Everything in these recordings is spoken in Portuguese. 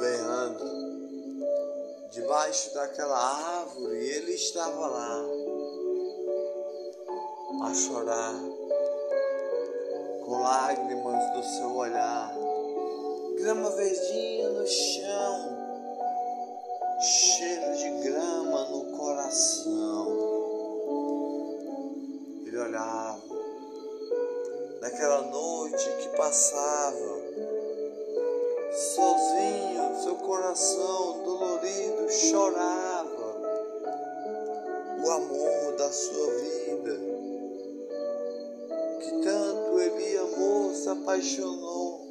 Leandro, debaixo daquela árvore, ele estava lá a chorar, com lágrimas do seu olhar, grama verdinha no chão, naquela noite que passava, sozinho, seu coração dolorido chorava o amor da sua vida, que tanto ele amou, se apaixonou.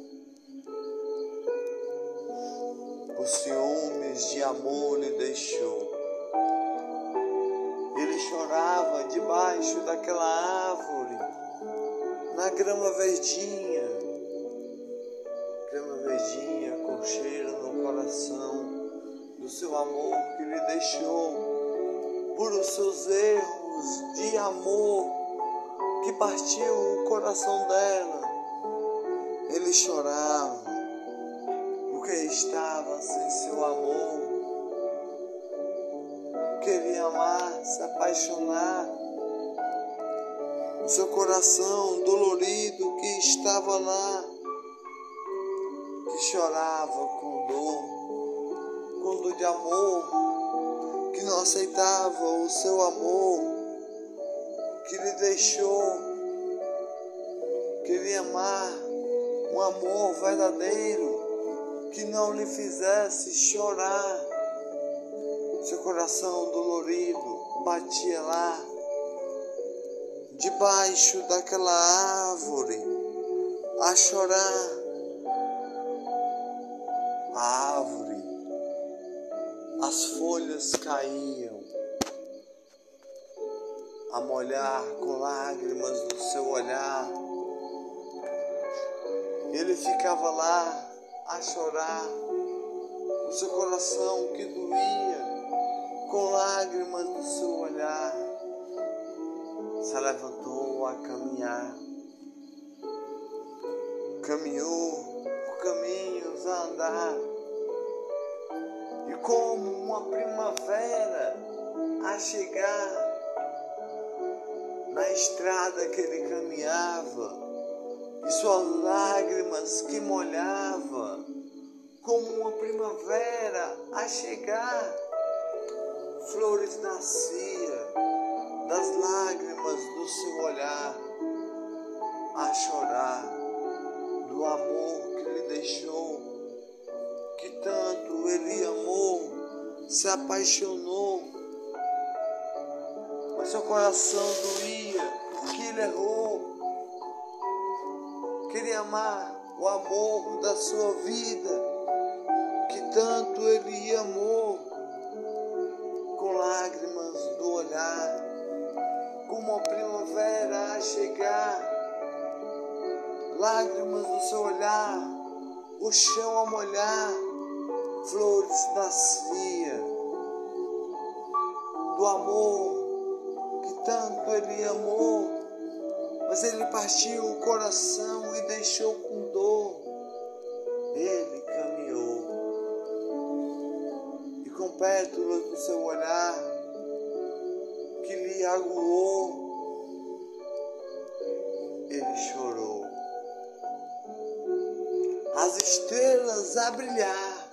Por ciúmes de amor lhe deixou. Ele chorava debaixo daquela árvore, na grama verdinha, grama verdinha com cheiro no coração do seu amor que lhe deixou, por os seus erros de amor que partiu o coração dela. Ele chorava porque estava sem seu amor. Queria amar, se apaixonar. Seu coração dolorido que estava lá, que chorava com dor, com dor de amor, que não aceitava o seu amor, que lhe deixou. Queria amar um amor verdadeiro que não lhe fizesse chorar. Seu coração dolorido batia lá, debaixo daquela árvore, a chorar. A árvore, as folhas caíam, a molhar com lágrimas do seu olhar. Ele ficava lá a chorar, o seu coração que doía, com lágrimas no seu olhar, se levantou a caminhar, caminhou por caminhos a andar, e como uma primavera a chegar na estrada que ele caminhava, e suas lágrimas que molhava, como uma primavera a chegar, flores nascia das lágrimas do seu olhar, a chorar do amor que lhe deixou, que tanto ele amou, se apaixonou, mas seu coração doía porque ele errou. Queria amar o amor da sua vida, que tanto ele amou, com lágrimas do olhar, como a primavera a chegar, lágrimas do seu olhar, o chão a molhar, flores nascia do amor que tanto ele amou. Mas ele partiu o coração e deixou com dor. Ele caminhou. E com pétalas do seu olhar que lhe aguou, chorou. As estrelas a brilhar,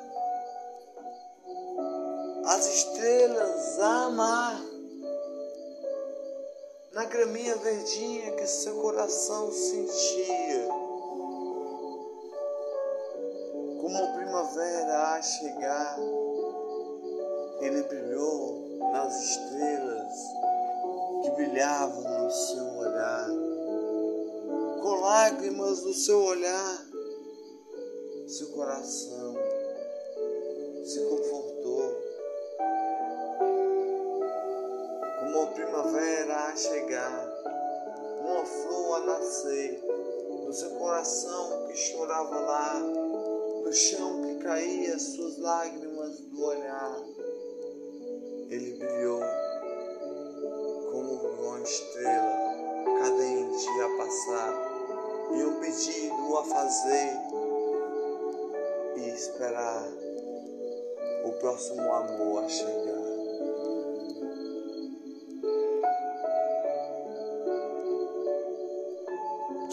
as estrelas a amar na graminha verdinha que seu coração sentia. Como a primavera a chegar, ele brilhou nas estrelas que brilhavam no seu olhar. Lágrimas no seu olhar, seu coração se confortou. Como a primavera a chegar, uma flor a nascer, seu coração que chorava lá, no chão que caía suas lágrimas do olhar. Ele brilhou como uma estrela cadente a passar, e um pedido a fazer e esperar o próximo amor a chegar.